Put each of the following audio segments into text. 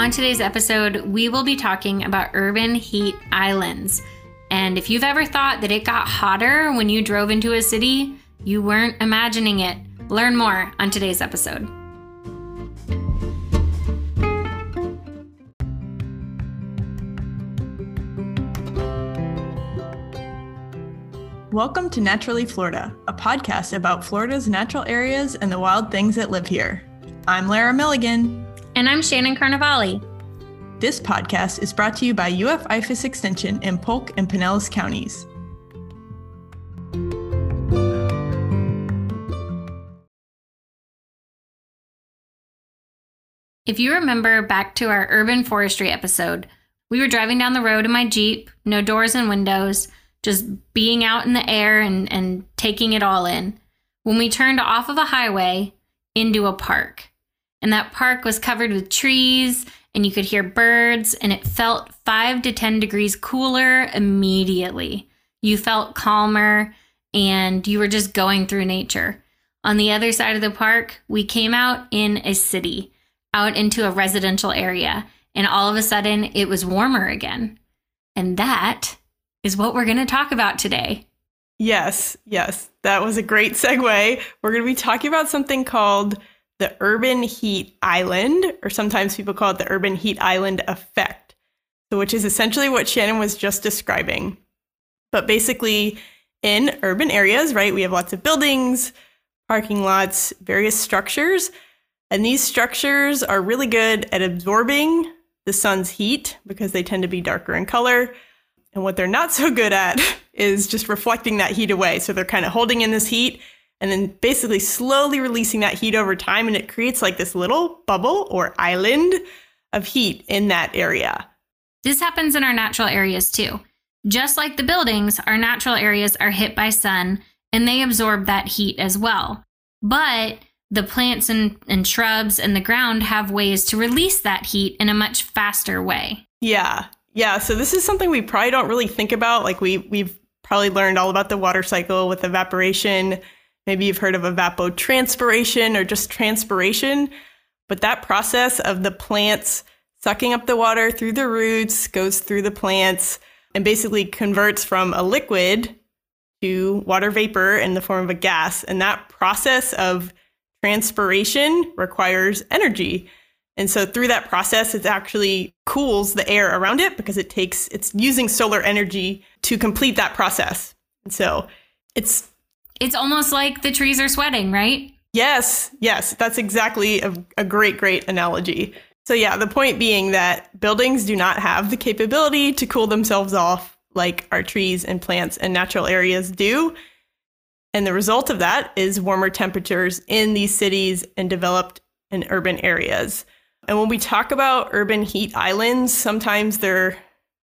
On today's episode, we will be talking about urban heat islands. And if you've ever thought that it got hotter when you drove into a city, you weren't imagining it. Learn more on today's episode. Welcome to Naturally Florida, a podcast about Florida's natural areas and the wild things that live here. I'm Lara Milligan. And I'm Shannon Carnevale. This podcast is brought to you by UF IFAS Extension in Polk and Pinellas counties. If you remember back to our urban forestry episode, we were driving down the road in my Jeep, no doors and windows, just being out in the air and, and taking it all in. When we turned off of a highway into a park, and that park was covered with trees, and you could hear birds, and it felt five to 10 degrees cooler immediately. You felt calmer, and you were just going through nature. On the other side of the park, we came out in a city, out into a residential area, and all of a sudden it was warmer again. And that is what we're going to talk about today. Yes, yes. That was a great segue. We're going to be talking about something called the urban heat island, or sometimes people call it the urban heat island effect. Which is essentially what Shannon was just describing. But basically, in urban areas, right, we have lots of buildings, parking lots, various structures. And these structures are really good at absorbing the sun's heat because they tend to be darker in color. And what they're not so good at is just reflecting that heat away. So they're kind of holding in this heat and then basically slowly releasing that heat over time. And it creates like this little bubble or island of heat in that area. This happens in our natural areas too. Just like the buildings, our natural areas are hit by sun and they absorb that heat as well. But the plants and, and shrubs and the ground have ways to release that heat in a much faster way. Yeah. Yeah. So this is something we probably don't really think about. Like we we've probably learned all about the water cycle with evaporation. Maybe you've heard of evapotranspiration or just transpiration. But that process of the plants sucking up the water through the roots goes through the plants and basically converts from a liquid to water vapor in the form of a gas. And that process of transpiration requires energy. And so through that process, it actually cools the air around it because it takes, it's using solar energy to complete that process. And so it's. It's almost like the trees are sweating, right? Yes, yes, that's exactly a, a great, great analogy. So, yeah, the point being that buildings do not have the capability to cool themselves off like our trees and plants and natural areas do. And the result of that is warmer temperatures in these cities and developed and urban areas. And when we talk about urban heat islands, sometimes there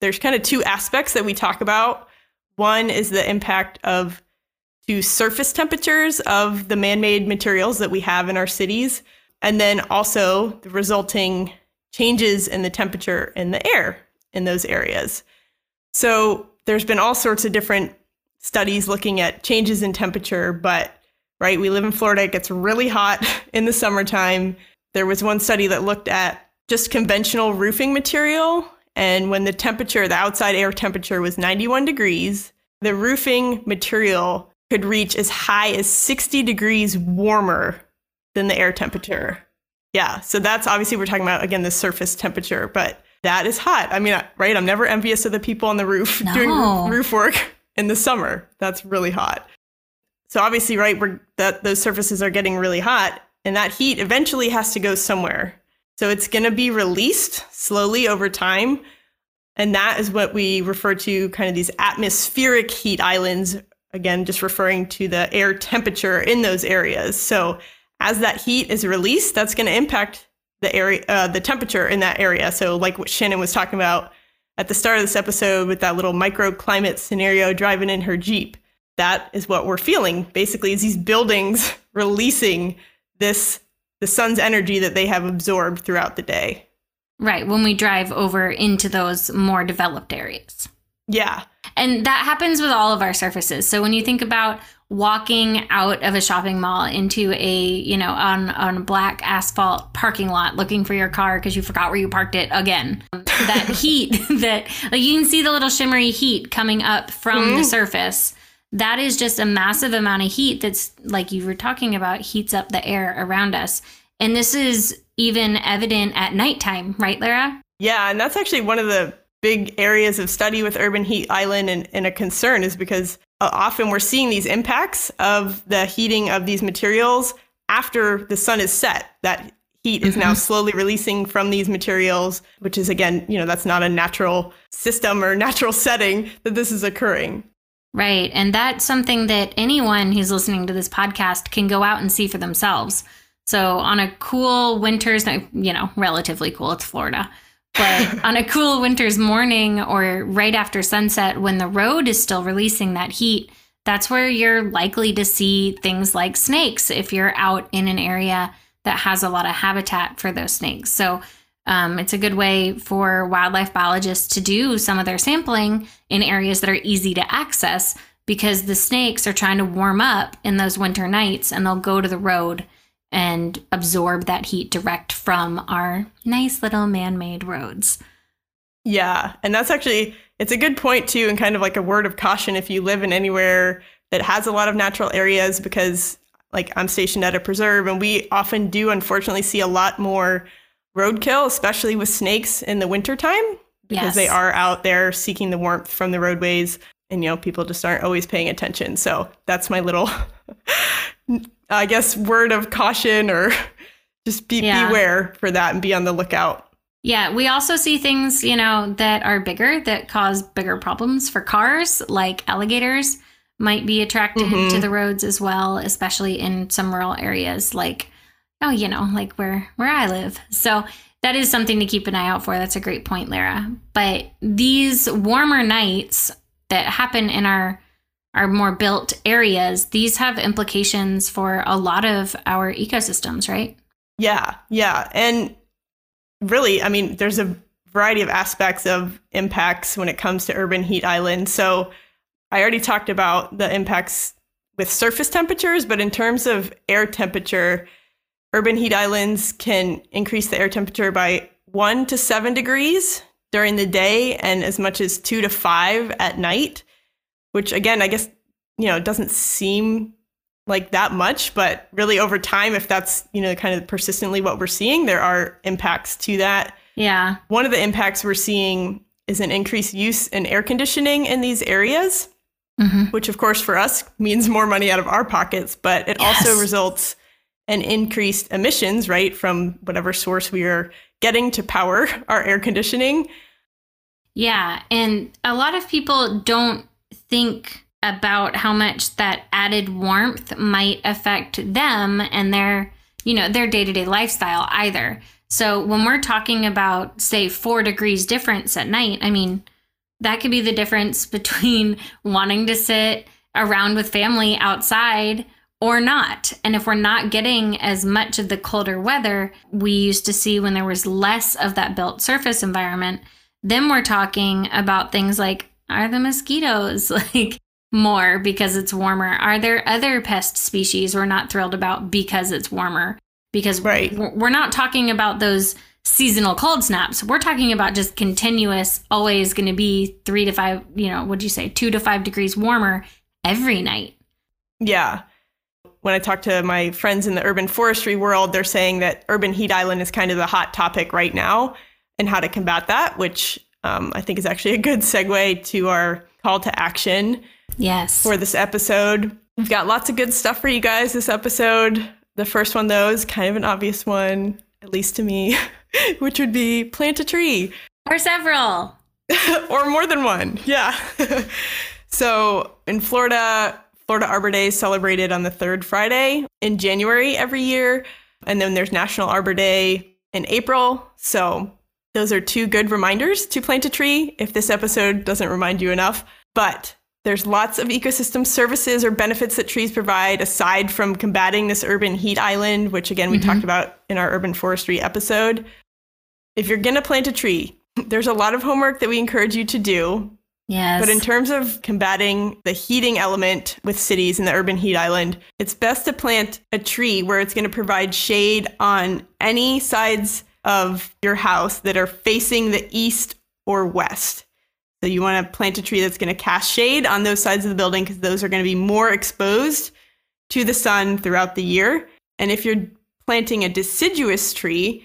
there's kind of two aspects that we talk about. One is the impact of to surface temperatures of the man-made materials that we have in our cities, and then also the resulting changes in the temperature in the air in those areas. So there's been all sorts of different studies looking at changes in temperature, but right, we live in Florida, it gets really hot in the summertime. There was one study that looked at just conventional roofing material. And when the temperature, the outside air temperature was 91 degrees, the roofing material could reach as high as 60 degrees warmer than the air temperature. Yeah. So that's obviously we're talking about, again, the surface temperature, but that is hot. I mean, right? I'm never envious of the people on the roof No. doing roof, roof work in the summer. That's really hot. So obviously, right, we're, that those surfaces are getting really hot, and that heat eventually has to go somewhere. So it's going to be released slowly over time, and that is what we refer to kind of these atmospheric heat islands. Again, just referring to the air temperature in those areas. So as that heat is released, that's going to impact the area, uh, the temperature in that area. So like what Shannon was talking about at the start of this episode with that little microclimate scenario driving in her Jeep. That is what we're feeling basically is these buildings releasing this the sun's energy that they have absorbed throughout the day. Right, when we drive over into those more developed areas. Yeah. And that happens with all of our surfaces. So when you think about walking out of a shopping mall into a you know on on a black asphalt parking lot looking for your car because you forgot where you parked it again that heat that like you can see the little shimmery heat coming up from mm-hmm. the surface that is just a massive amount of heat that's like you were talking about heats up the air around us and this is even evident at nighttime right lara yeah and that's actually one of the big areas of study with urban heat island and, and a concern is because uh, often we're seeing these impacts of the heating of these materials after the sun is set. That heat is mm-hmm. now slowly releasing from these materials, which is again, you know, that's not a natural system or natural setting that this is occurring. Right. And that's something that anyone who's listening to this podcast can go out and see for themselves. So on a cool winter's, you know, relatively cool, it's Florida. But on a cool winter's morning or right after sunset, when the road is still releasing that heat, that's where you're likely to see things like snakes if you're out in an area that has a lot of habitat for those snakes. So um, it's a good way for wildlife biologists to do some of their sampling in areas that are easy to access because the snakes are trying to warm up in those winter nights and they'll go to the road and absorb that heat direct from our nice little man-made roads. Yeah, and that's actually it's a good point too and kind of like a word of caution if you live in anywhere that has a lot of natural areas because like I'm stationed at a preserve and we often do unfortunately see a lot more roadkill especially with snakes in the wintertime because yes. they are out there seeking the warmth from the roadways and you know people just aren't always paying attention. So that's my little I guess, word of caution or just be yeah. beware for that and be on the lookout. Yeah, we also see things, you know, that are bigger that cause bigger problems for cars, like alligators might be attracted mm-hmm. to the roads as well, especially in some rural areas like oh, you know, like where where I live. So that is something to keep an eye out for. That's a great point, Lara. But these warmer nights that happen in our our more built areas, these have implications for a lot of our ecosystems, right? Yeah, yeah. And really, I mean, there's a variety of aspects of impacts when it comes to urban heat islands. So I already talked about the impacts with surface temperatures, but in terms of air temperature, urban heat islands can increase the air temperature by one to seven degrees during the day and as much as two to five at night which again, I guess, you know, doesn't seem like that much, but really over time, if that's, you know, kind of persistently what we're seeing, there are impacts to that. Yeah. One of the impacts we're seeing is an increased use in air conditioning in these areas, mm-hmm. which of course for us means more money out of our pockets, but it yes. also results in increased emissions, right, from whatever source we are getting to power our air conditioning. Yeah. And a lot of people don't think about how much that added warmth might affect them and their you know their day-to-day lifestyle either so when we're talking about say four degrees difference at night i mean that could be the difference between wanting to sit around with family outside or not and if we're not getting as much of the colder weather we used to see when there was less of that built surface environment then we're talking about things like are the mosquitoes like more because it's warmer? Are there other pest species we're not thrilled about because it's warmer? Because right. we're not talking about those seasonal cold snaps. We're talking about just continuous, always going to be three to five, you know, what'd you say, two to five degrees warmer every night. Yeah. When I talk to my friends in the urban forestry world, they're saying that urban heat island is kind of the hot topic right now and how to combat that, which um, I think is actually a good segue to our call to action. Yes. For this episode. We've got lots of good stuff for you guys this episode. The first one, though, is kind of an obvious one, at least to me, which would be plant a tree. Or several. or more than one. Yeah. so in Florida, Florida Arbor Day is celebrated on the third Friday in January every year. And then there's National Arbor Day in April. So those are two good reminders to plant a tree if this episode doesn't remind you enough. But there's lots of ecosystem services or benefits that trees provide aside from combating this urban heat island, which again we mm-hmm. talked about in our urban forestry episode. If you're going to plant a tree, there's a lot of homework that we encourage you to do. Yes. But in terms of combating the heating element with cities in the urban heat island, it's best to plant a tree where it's going to provide shade on any sides of your house that are facing the east or west. So you want to plant a tree that's going to cast shade on those sides of the building because those are going to be more exposed to the sun throughout the year. And if you're planting a deciduous tree,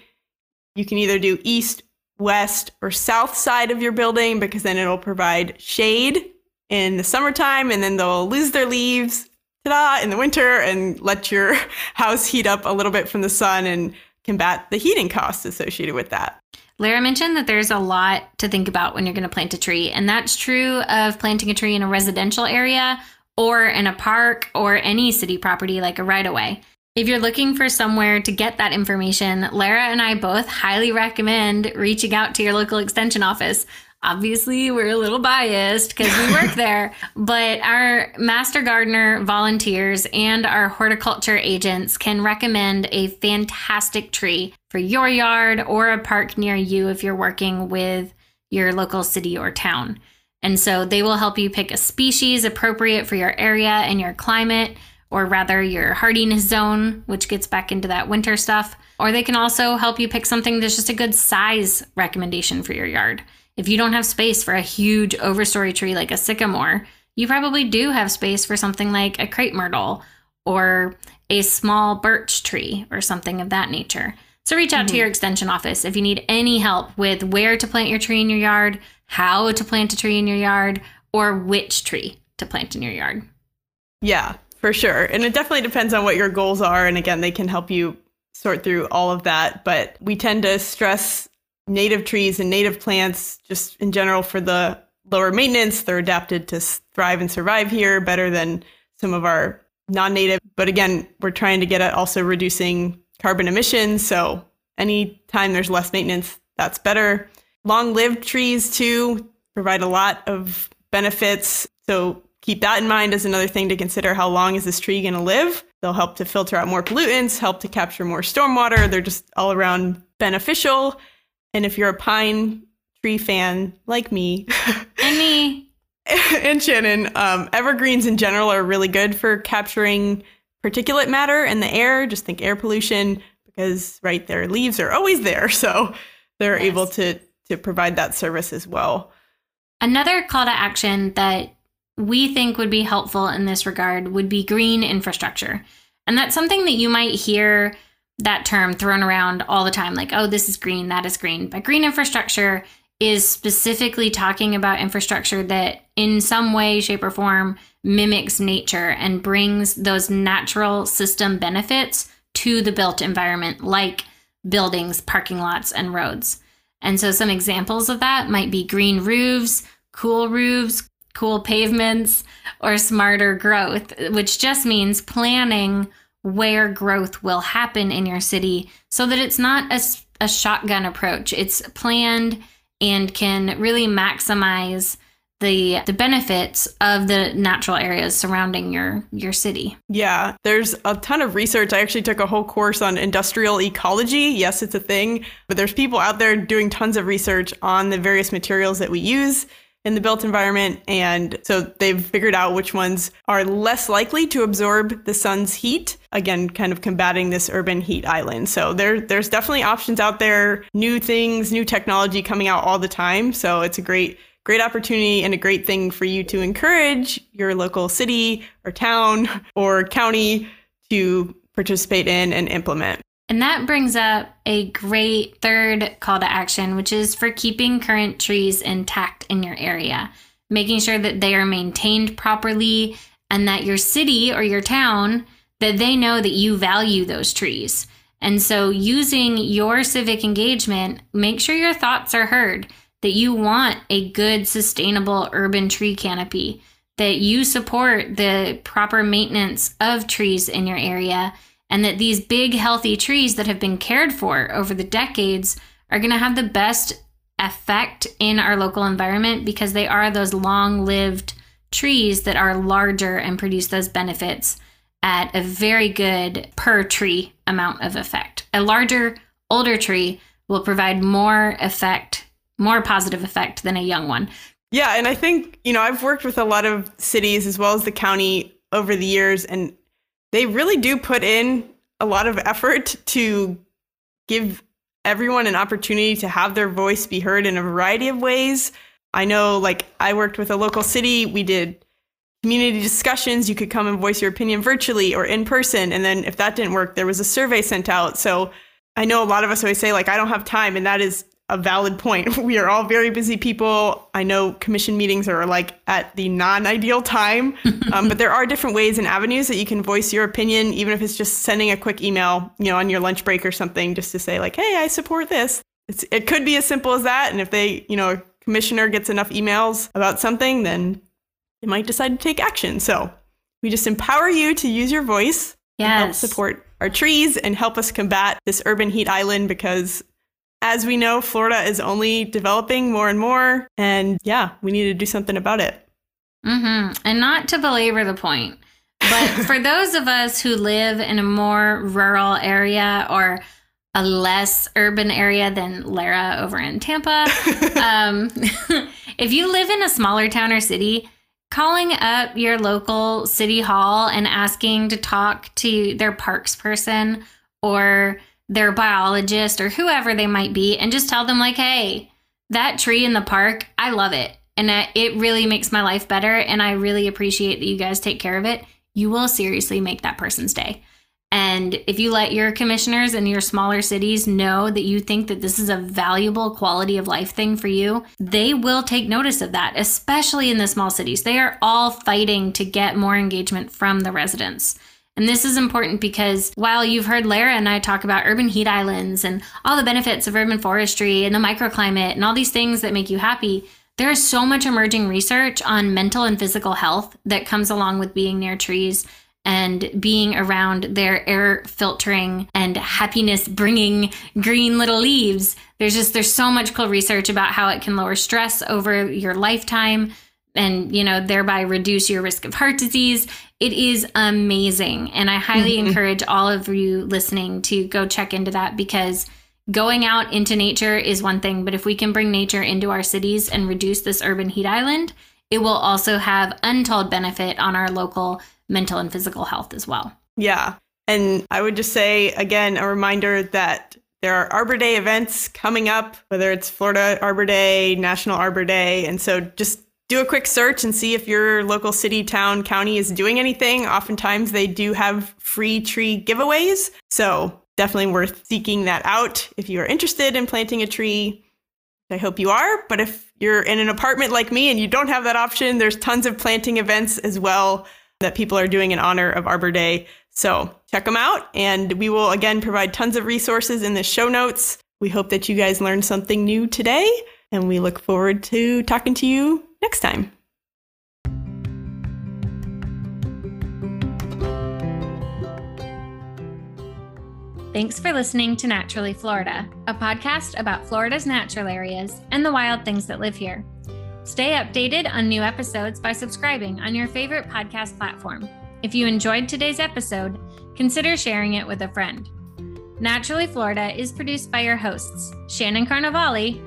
you can either do east west or south side of your building because then it'll provide shade in the summertime and then they'll lose their leaves ta-da, in the winter and let your house heat up a little bit from the sun and combat the heating costs associated with that. Lara mentioned that there's a lot to think about when you're going to plant a tree, and that's true of planting a tree in a residential area or in a park or any city property like a right of way. If you're looking for somewhere to get that information, Lara and I both highly recommend reaching out to your local extension office. Obviously, we're a little biased because we work there, but our master gardener volunteers and our horticulture agents can recommend a fantastic tree for your yard or a park near you if you're working with your local city or town. And so they will help you pick a species appropriate for your area and your climate or rather your hardiness zone, which gets back into that winter stuff. Or they can also help you pick something that's just a good size recommendation for your yard. If you don't have space for a huge overstory tree like a sycamore, you probably do have space for something like a crepe myrtle or a small birch tree or something of that nature. So reach out mm-hmm. to your extension office if you need any help with where to plant your tree in your yard, how to plant a tree in your yard, or which tree to plant in your yard. Yeah, for sure. And it definitely depends on what your goals are. And again, they can help you sort through all of that. But we tend to stress native trees and native plants just in general for the lower maintenance. They're adapted to thrive and survive here better than some of our non native. But again, we're trying to get at also reducing carbon emissions. So anytime there's less maintenance, that's better. Long lived trees, too, provide a lot of benefits. So keep that in mind as another thing to consider. How long is this tree going to live? They'll help to filter out more pollutants, help to capture more stormwater. They're just all around beneficial. And if you're a pine tree fan like me, and me, and Shannon, um, evergreens in general are really good for capturing particulate matter in the air. Just think air pollution because right, their leaves are always there, so they're yes. able to to provide that service as well. Another call to action that we think would be helpful in this regard would be green infrastructure. And that's something that you might hear that term thrown around all the time like, oh, this is green, that is green. But green infrastructure is specifically talking about infrastructure that in some way, shape, or form mimics nature and brings those natural system benefits to the built environment, like buildings, parking lots, and roads. And so, some examples of that might be green roofs, cool roofs, cool pavements, or smarter growth, which just means planning where growth will happen in your city so that it's not a, a shotgun approach. It's planned and can really maximize the the benefits of the natural areas surrounding your your city. Yeah, there's a ton of research. I actually took a whole course on industrial ecology. Yes, it's a thing, but there's people out there doing tons of research on the various materials that we use in the built environment. And so they've figured out which ones are less likely to absorb the sun's heat. Again, kind of combating this urban heat island. So there, there's definitely options out there, new things, new technology coming out all the time. So it's a great, great opportunity and a great thing for you to encourage your local city or town or county to participate in and implement. And that brings up a great third call to action, which is for keeping current trees intact in your area, making sure that they are maintained properly and that your city or your town that they know that you value those trees. And so using your civic engagement, make sure your thoughts are heard, that you want a good sustainable urban tree canopy, that you support the proper maintenance of trees in your area and that these big, healthy trees that have been cared for over the decades are going to have the best effect in our local environment because they are those long lived trees that are larger and produce those benefits at a very good per tree amount of effect. A larger, older tree will provide more effect, more positive effect than a young one. Yeah, and I think, you know, I've worked with a lot of cities as well as the county over the years, and they really do put in a lot of effort to give everyone an opportunity to have their voice be heard in a variety of ways. I know, like, I worked with a local city, we did community discussions. You could come and voice your opinion virtually or in person. And then if that didn't work, there was a survey sent out. So I know a lot of us always say, like, I don't have time. And that is a valid point. We are all very busy people. I know commission meetings are like at the non ideal time, um, but there are different ways and avenues that you can voice your opinion, even if it's just sending a quick email, you know, on your lunch break or something, just to say, like, hey, I support this. It's, it could be as simple as that. And if they, you know, a commissioner gets enough emails about something, then they might decide to take action. So we just empower you to use your voice yes. help support our trees and help us combat this urban heat island because as we know, Florida is only developing more and more. And yeah, we need to do something about it. Mm-hmm. And not to belabor the point, but for those of us who live in a more rural area or a less urban area than Lara over in Tampa, um, if you live in a smaller town or city, calling up your local city hall and asking to talk to their parks person or their biologist or whoever they might be and just tell them like hey that tree in the park i love it and uh, it really makes my life better and i really appreciate that you guys take care of it you will seriously make that person's day and if you let your commissioners in your smaller cities know that you think that this is a valuable quality of life thing for you, they will take notice of that, especially in the small cities. They are all fighting to get more engagement from the residents. And this is important because while you've heard Lara and I talk about urban heat islands and all the benefits of urban forestry and the microclimate and all these things that make you happy, there is so much emerging research on mental and physical health that comes along with being near trees and being around their air filtering and happiness bringing green little leaves. There's just there's so much cool research about how it can lower stress over your lifetime and you know thereby reduce your risk of heart disease it is amazing and i highly mm-hmm. encourage all of you listening to go check into that because going out into nature is one thing but if we can bring nature into our cities and reduce this urban heat island it will also have untold benefit on our local mental and physical health as well yeah and i would just say again a reminder that there are Arbor Day events coming up, whether it's Florida Arbor Day, National Arbor Day. And so just do a quick search and see if your local city, town, county is doing anything. Oftentimes they do have free tree giveaways. So definitely worth seeking that out if you are interested in planting a tree. I hope you are. But if you're in an apartment like me and you don't have that option, there's tons of planting events as well that people are doing in honor of Arbor Day. So check them out. And we will again provide tons of resources in the show notes. We hope that you guys learned something new today. And we look forward to talking to you next time. Thanks for listening to Naturally Florida, a podcast about Florida's natural areas and the wild things that live here. Stay updated on new episodes by subscribing on your favorite podcast platform. If you enjoyed today's episode, consider sharing it with a friend. Naturally Florida is produced by your hosts, Shannon Carnevale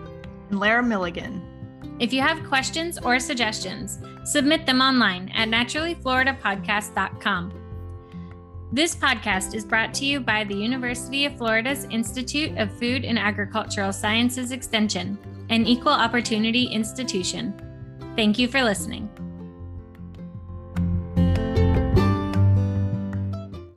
and Lara Milligan. If you have questions or suggestions, submit them online at naturallyfloridapodcast.com. This podcast is brought to you by the University of Florida's Institute of Food and Agricultural Sciences Extension, an equal opportunity institution. Thank you for listening.